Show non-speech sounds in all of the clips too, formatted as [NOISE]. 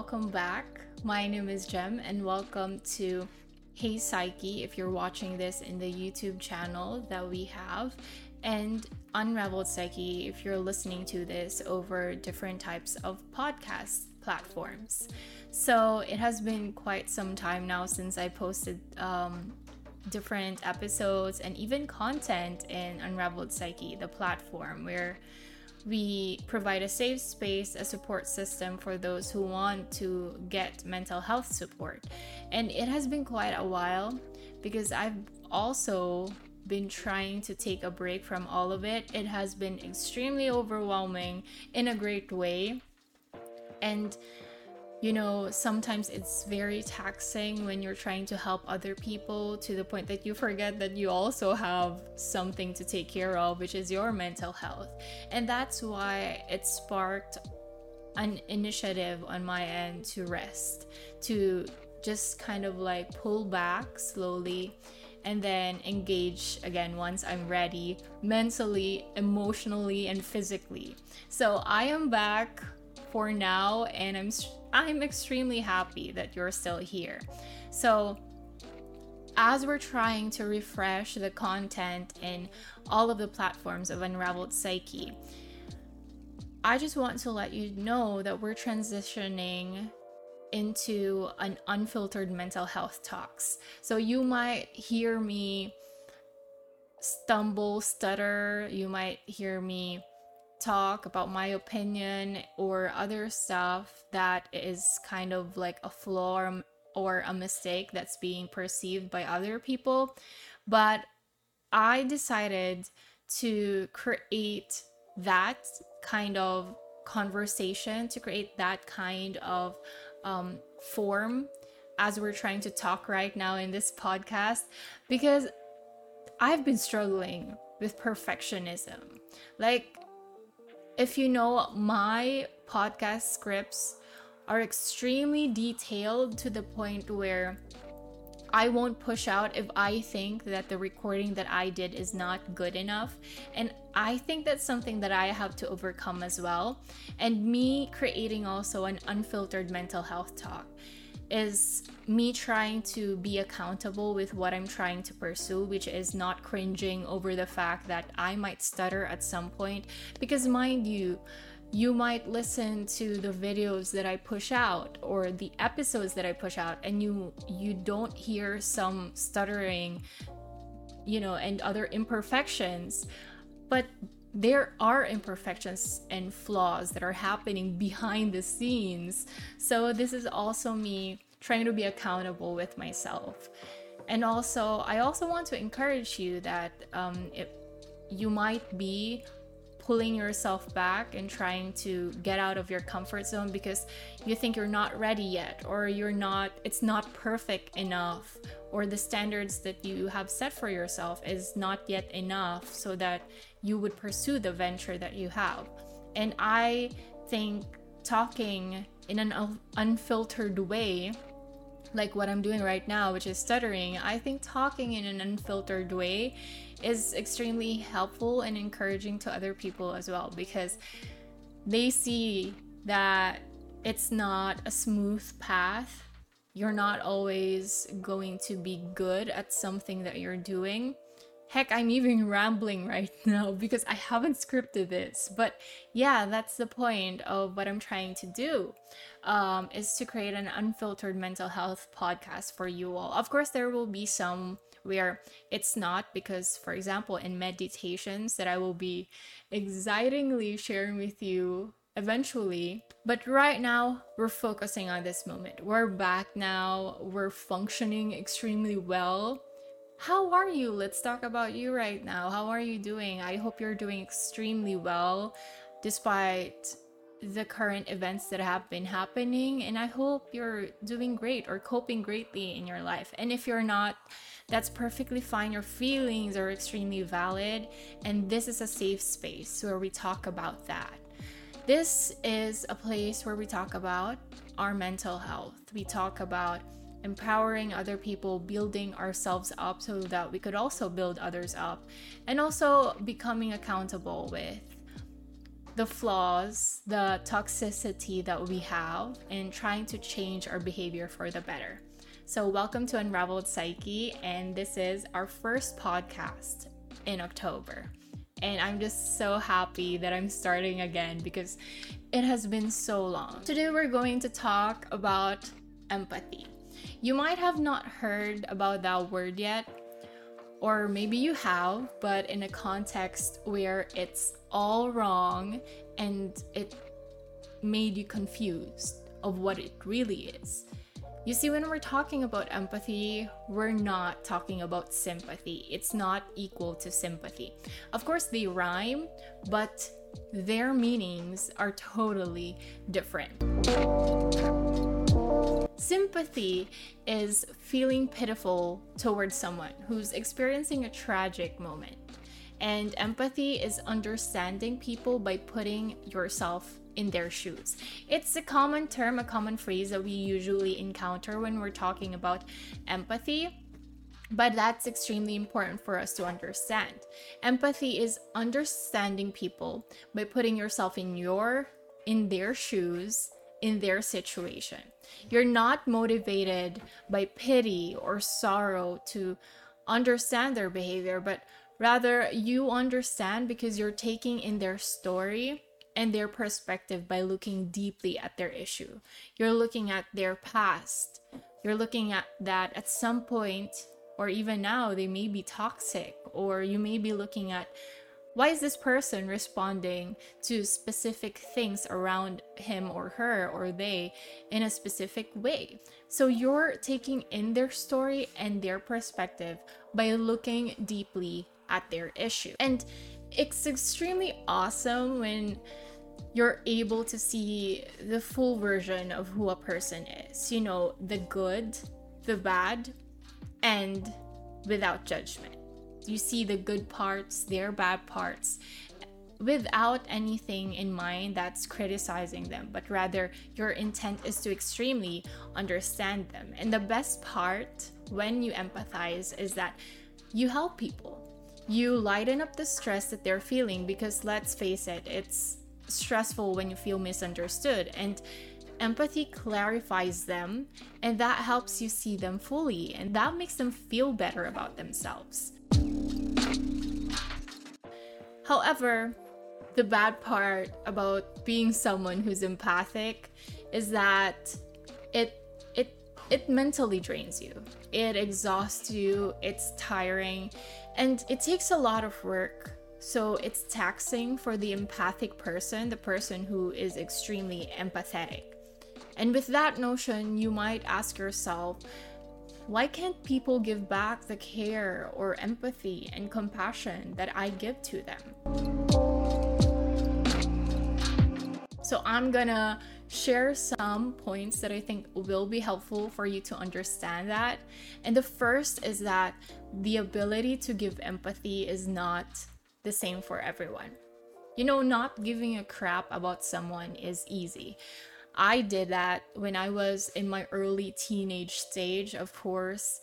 welcome back. My name is Jem, and welcome to Hey Psyche if you're watching this in the YouTube channel that we have, and Unraveled Psyche if you're listening to this over different types of podcast platforms. So it has been quite some time now since I posted um, different episodes and even content in Unraveled Psyche, the platform where we provide a safe space, a support system for those who want to get mental health support. And it has been quite a while because I've also been trying to take a break from all of it. It has been extremely overwhelming in a great way. And you know, sometimes it's very taxing when you're trying to help other people to the point that you forget that you also have something to take care of, which is your mental health. And that's why it sparked an initiative on my end to rest, to just kind of like pull back slowly and then engage again once I'm ready mentally, emotionally, and physically. So I am back for now and I'm I'm extremely happy that you're still here. So, as we're trying to refresh the content in all of the platforms of Unraveled Psyche, I just want to let you know that we're transitioning into an unfiltered mental health talks. So you might hear me stumble, stutter, you might hear me talk about my opinion or other stuff that is kind of like a flaw or a mistake that's being perceived by other people. But I decided to create that kind of conversation, to create that kind of um, form as we're trying to talk right now in this podcast because I've been struggling with perfectionism. Like, if you know, my podcast scripts are extremely detailed to the point where I won't push out if I think that the recording that I did is not good enough. And I think that's something that I have to overcome as well. And me creating also an unfiltered mental health talk is me trying to be accountable with what I'm trying to pursue, which is not cringing over the fact that I might stutter at some point. Because, mind you, you might listen to the videos that I push out or the episodes that I push out and you you don't hear some stuttering you know and other imperfections but there are imperfections and flaws that are happening behind the scenes. So, this is also me trying to be accountable with myself. And also, I also want to encourage you that um, you might be pulling yourself back and trying to get out of your comfort zone because you think you're not ready yet or you're not it's not perfect enough or the standards that you have set for yourself is not yet enough so that you would pursue the venture that you have. And I think talking in an unfiltered way, like what I'm doing right now, which is stuttering, I think talking in an unfiltered way is extremely helpful and encouraging to other people as well because they see that it's not a smooth path. You're not always going to be good at something that you're doing Heck, I'm even rambling right [LAUGHS] now because I haven't scripted this. But yeah, that's the point of what I'm trying to do um, is to create an unfiltered mental health podcast for you all. Of course, there will be some where it's not because, for example, in meditations that I will be excitingly sharing with you eventually. But right now, we're focusing on this moment. We're back now, we're functioning extremely well how are you? Let's talk about you right now. How are you doing? I hope you're doing extremely well despite the current events that have been happening. And I hope you're doing great or coping greatly in your life. And if you're not, that's perfectly fine. Your feelings are extremely valid. And this is a safe space where we talk about that. This is a place where we talk about our mental health. We talk about empowering other people, building ourselves up so that we could also build others up, and also becoming accountable with the flaws, the toxicity that we have, and trying to change our behavior for the better. So, welcome to Unraveled Psyche, and this is our first podcast in October. And I'm just so happy that I'm starting again because it has been so long. Today, we're going to talk about empathy. You might have not heard about that word yet, or maybe you have, but in a context where it's all wrong and it made you confused of what it really is. You see, when we're talking about empathy, we're not talking about sympathy. It's not equal to sympathy. Of course, they rhyme, but their meanings are totally different. Sympathy is feeling pitiful towards someone who's experiencing a tragic moment. And empathy is understanding people by putting yourself in their shoes. It's a common term, a common phrase that we usually encounter when we're talking about empathy. But that's extremely important for us to understand. Empathy is understanding people by putting yourself in your in their shoes, in their situation. You're not motivated by pity or sorrow to understand their behavior, but rather you understand because you're taking in their story and their perspective by looking deeply at their issue. You're looking at their past. You're looking at that at some point, or even now, they may be toxic, or you may be looking at why is this person responding to specific things around him or her or they in a specific way? So you're taking in their story and their perspective by looking deeply at their issue. And it's extremely awesome when you're able to see the full version of who a person is. You know, the good, the bad, and without judgment. You see the good parts, their bad parts, without anything in mind that's criticizing them, but rather your intent is to extremely understand them. And the best part when you empathize is that you help people you lighten up the stress that they're feeling because let's face it, it's stressful when you feel misunderstood. And empathy clarifies them, and that helps you see them fully, and that makes them feel better about themselves. However, the bad part about being someone who's empathic is that it it it mentally drains you. It exhausts you, it's tiring, and it takes a lot of work. So it's taxing for the empathic person, the person who is extremely empathetic. And with that notion, you might ask yourself, why can't people give back the care or empathy and compassion that I give to them? So I'm gonna share some points that I think will be helpful for you to understand that. And the first is that the ability to give empathy is not the same for everyone. You know, not giving a crap about someone is easy. I did that when I was in my early teenage stage, of course.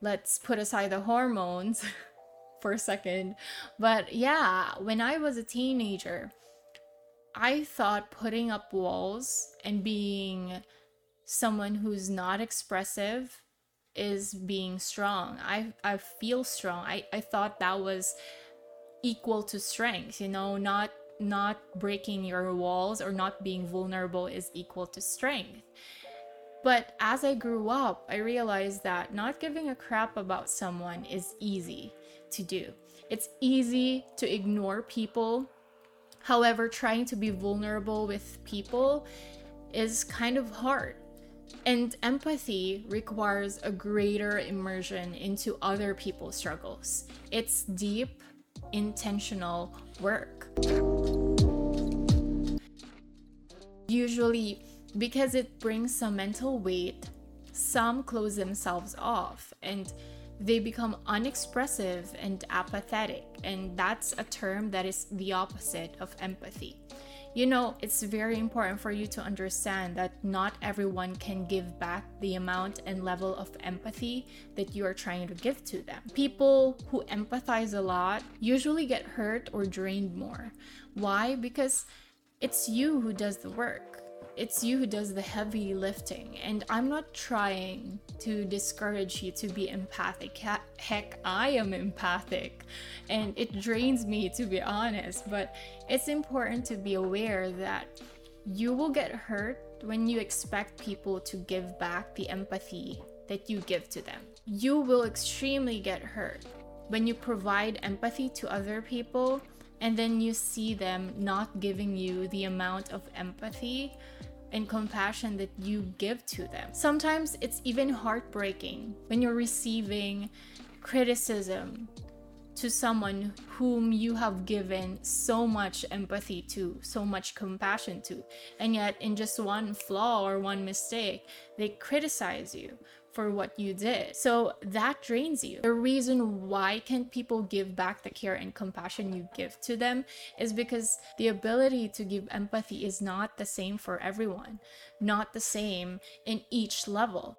Let's put aside the hormones [LAUGHS] for a second. But yeah, when I was a teenager, I thought putting up walls and being someone who's not expressive is being strong. I I feel strong. I, I thought that was equal to strength, you know, not not breaking your walls or not being vulnerable is equal to strength. But as I grew up, I realized that not giving a crap about someone is easy to do. It's easy to ignore people However, trying to be vulnerable with people is kind of hard. And empathy requires a greater immersion into other people's struggles. It's deep, intentional work. Usually, because it brings some mental weight, some close themselves off and they become unexpressive and apathetic, and that's a term that is the opposite of empathy. You know, it's very important for you to understand that not everyone can give back the amount and level of empathy that you are trying to give to them. People who empathize a lot usually get hurt or drained more. Why? Because it's you who does the work. It's you who does the heavy lifting. And I'm not trying to discourage you to be empathic. Heck, I am empathic. And it drains me, to be honest. But it's important to be aware that you will get hurt when you expect people to give back the empathy that you give to them. You will extremely get hurt when you provide empathy to other people and then you see them not giving you the amount of empathy and compassion that you give to them. Sometimes it's even heartbreaking when you're receiving criticism to someone whom you have given so much empathy to, so much compassion to, and yet in just one flaw or one mistake, they criticize you for what you did. So that drains you. The reason why can't people give back the care and compassion you give to them is because the ability to give empathy is not the same for everyone, not the same in each level.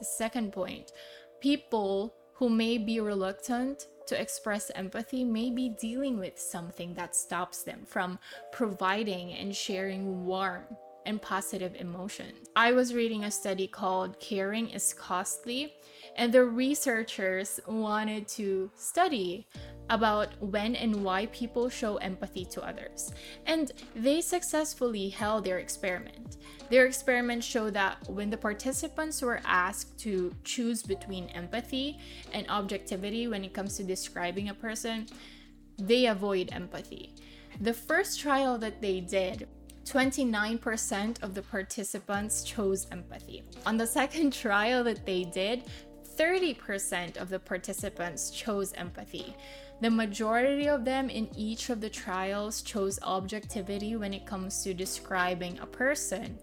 The second point people who may be reluctant to express empathy may be dealing with something that stops them from providing and sharing warm and positive emotion. I was reading a study called Caring is Costly, and the researchers wanted to study about when and why people show empathy to others. And they successfully held their experiment. Their experiment showed that when the participants were asked to choose between empathy and objectivity when it comes to describing a person, they avoid empathy. The first trial that they did 29% of the participants chose empathy. On the second [LAUGHS] trial that they did, 30% of the participants chose empathy. The majority of them in each of the trials chose objectivity when it comes to describing a person.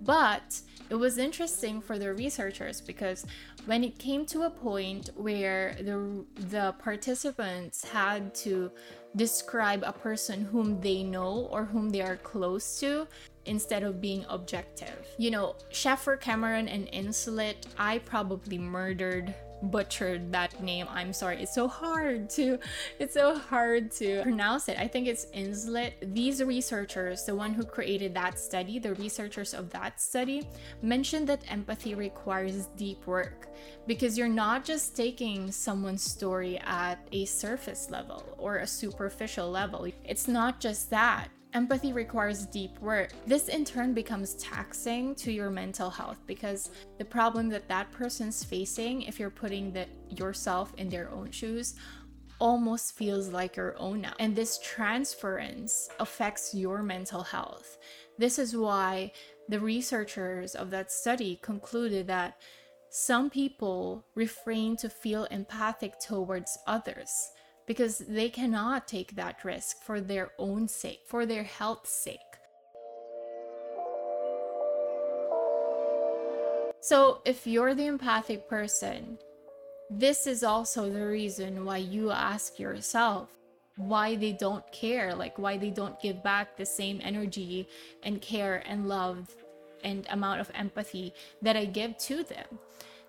But it was interesting for the researchers because when it came to a point where the the participants had to describe a person whom they know or whom they are close to instead of being objective. You know, Scheffer Cameron and Insulet, I probably murdered butchered that name. I'm sorry. It's so hard to it's so hard to pronounce it. I think it's Inslet. These researchers, the one who created that study, the researchers of that study, mentioned that empathy requires deep work because you're not just taking someone's story at a surface level or a superficial level. It's not just that Empathy requires deep work. This in turn becomes taxing to your mental health because the problem that that person's facing, if you're putting the, yourself in their own shoes, almost feels like your own now. And this transference affects your mental health. This is why the researchers of that study concluded that some people refrain to feel empathic towards others because they cannot take that risk for their own sake, for their health's sake. So, if you're the empathic person, this is also the reason why you ask yourself why they don't care, like why they don't give back the same energy and care and love and amount of empathy that I give to them.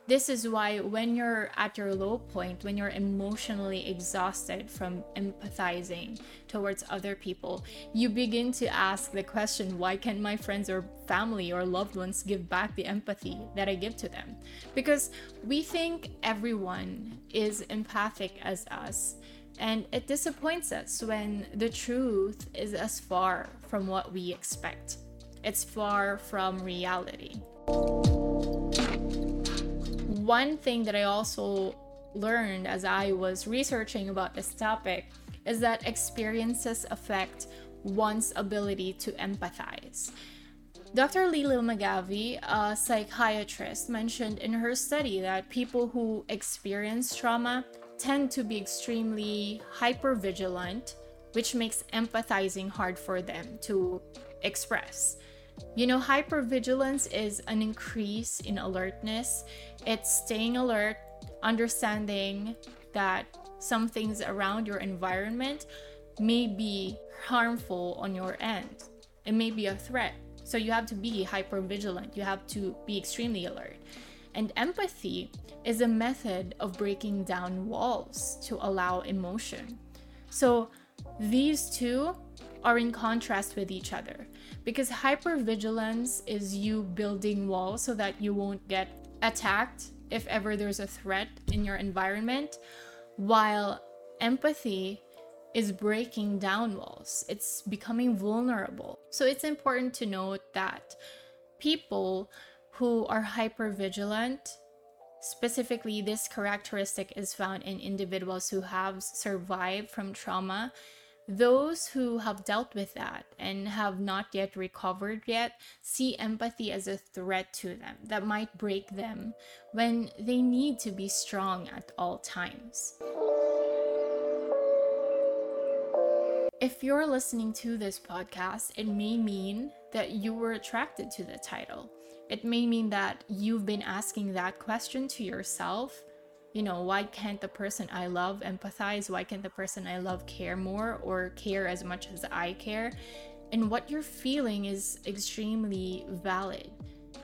This is why when you're at your low point, when you're emotionally exhausted from empathizing towards other people, you begin to ask the question why can't my friends or family or loved ones give back the empathy that I give to them? Because we think everyone is empathic as us. And it disappoints us when the truth is as far from what we expect. It's far from reality one thing that I also learned as I was researching about this topic is that experiences affect one's ability to empathize. Dr. Leela Magavi, a psychiatrist, mentioned in her study that people who experience trauma tend to be extremely hypervigilant, which makes empathizing hard for them to express. You know, hypervigilance is an increase in alertness. It's staying alert, understanding that some things around your environment may be harmful on your end. It may be a threat. So you have to be hypervigilant. You have to be extremely alert. And empathy is a method of breaking down walls to allow emotion. So These two are in contrast with each other because hypervigilance is you building walls so that you won't get attacked if ever there's a threat in your environment, while empathy is breaking down walls. It's becoming vulnerable. So it's important to note that people who are hyper vigilant, specifically, this characteristic is found in individuals who have survived from trauma. Those who have dealt with that and have not yet recovered yet see empathy as a threat to them that might break them when they need to be strong at all times. If you're listening to this podcast, it may mean that you were attracted to the title. It may mean that you've been asking that question to yourself. You know, why can't the person I love empathize? Why can't the person I love care more or care as much as I care? And what you're feeling is extremely valid.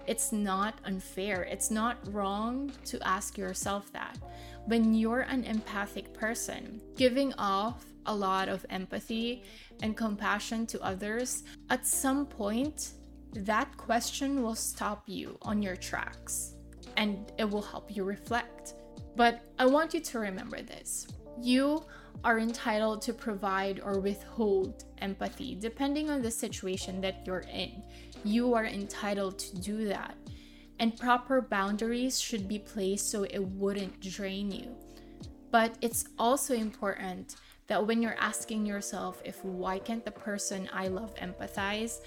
It's not unfair. It's not wrong to ask yourself that. When you're an empathic person, giving off a lot of empathy and compassion to others, at some point, that question will stop you on your tracks and it will help you reflect. But I want you to remember this you are entitled to provide or withhold empathy depending on the situation that you're in. You are entitled to do that. And proper boundaries should be placed so it wouldn't drain you. But it's also important that when you're asking yourself if why can't the person I love empathize,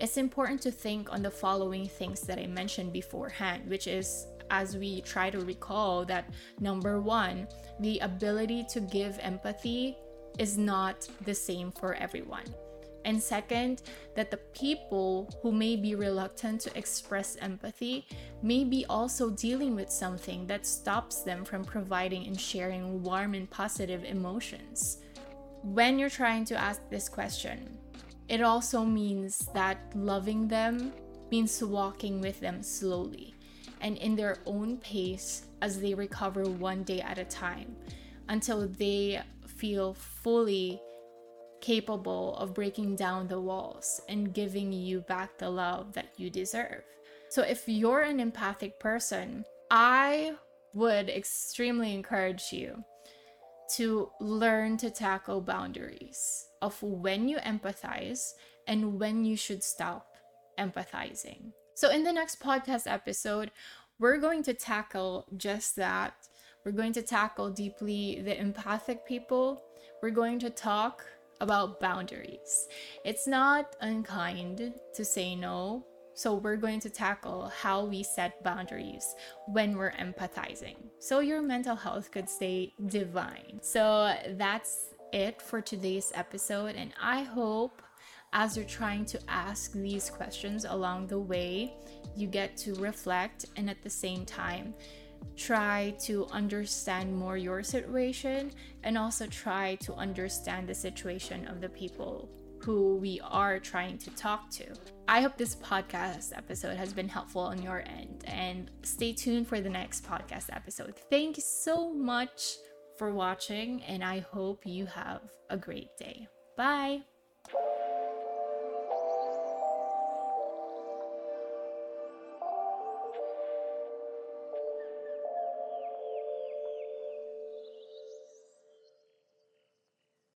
it's important to think on the following things that I mentioned beforehand, which is as we try to recall that number one, the ability to give empathy is not the same for everyone. And second, that the people who may be reluctant to express empathy may be also dealing with something that stops them from providing and sharing warm and positive emotions when you're trying to ask this question, it also means that loving them means walking with them slowly and in their own pace as they recover one day at a time until they feel fully capable of breaking down the walls and giving you back the love that you deserve. So, if you're an empathic person, I would extremely encourage you to learn to tackle boundaries of when you empathize and when you should stop empathizing. So, in the next podcast episode, we're going to tackle just that. We're going to tackle deeply the empathic people. We're going to talk about boundaries. It's not unkind to say no so, we're going to tackle how we set boundaries when we're empathizing so your mental health could stay divine. So, that's it for today's episode, and I hope as you're trying to ask these questions along the way, you get to reflect and at the same time try to understand more your situation and also try to understand the situation of the people who we are trying to talk to. I hope this podcast episode has been helpful on your end and stay tuned for the next podcast episode. Thank you so much for watching, and I hope you have a great day. Bye.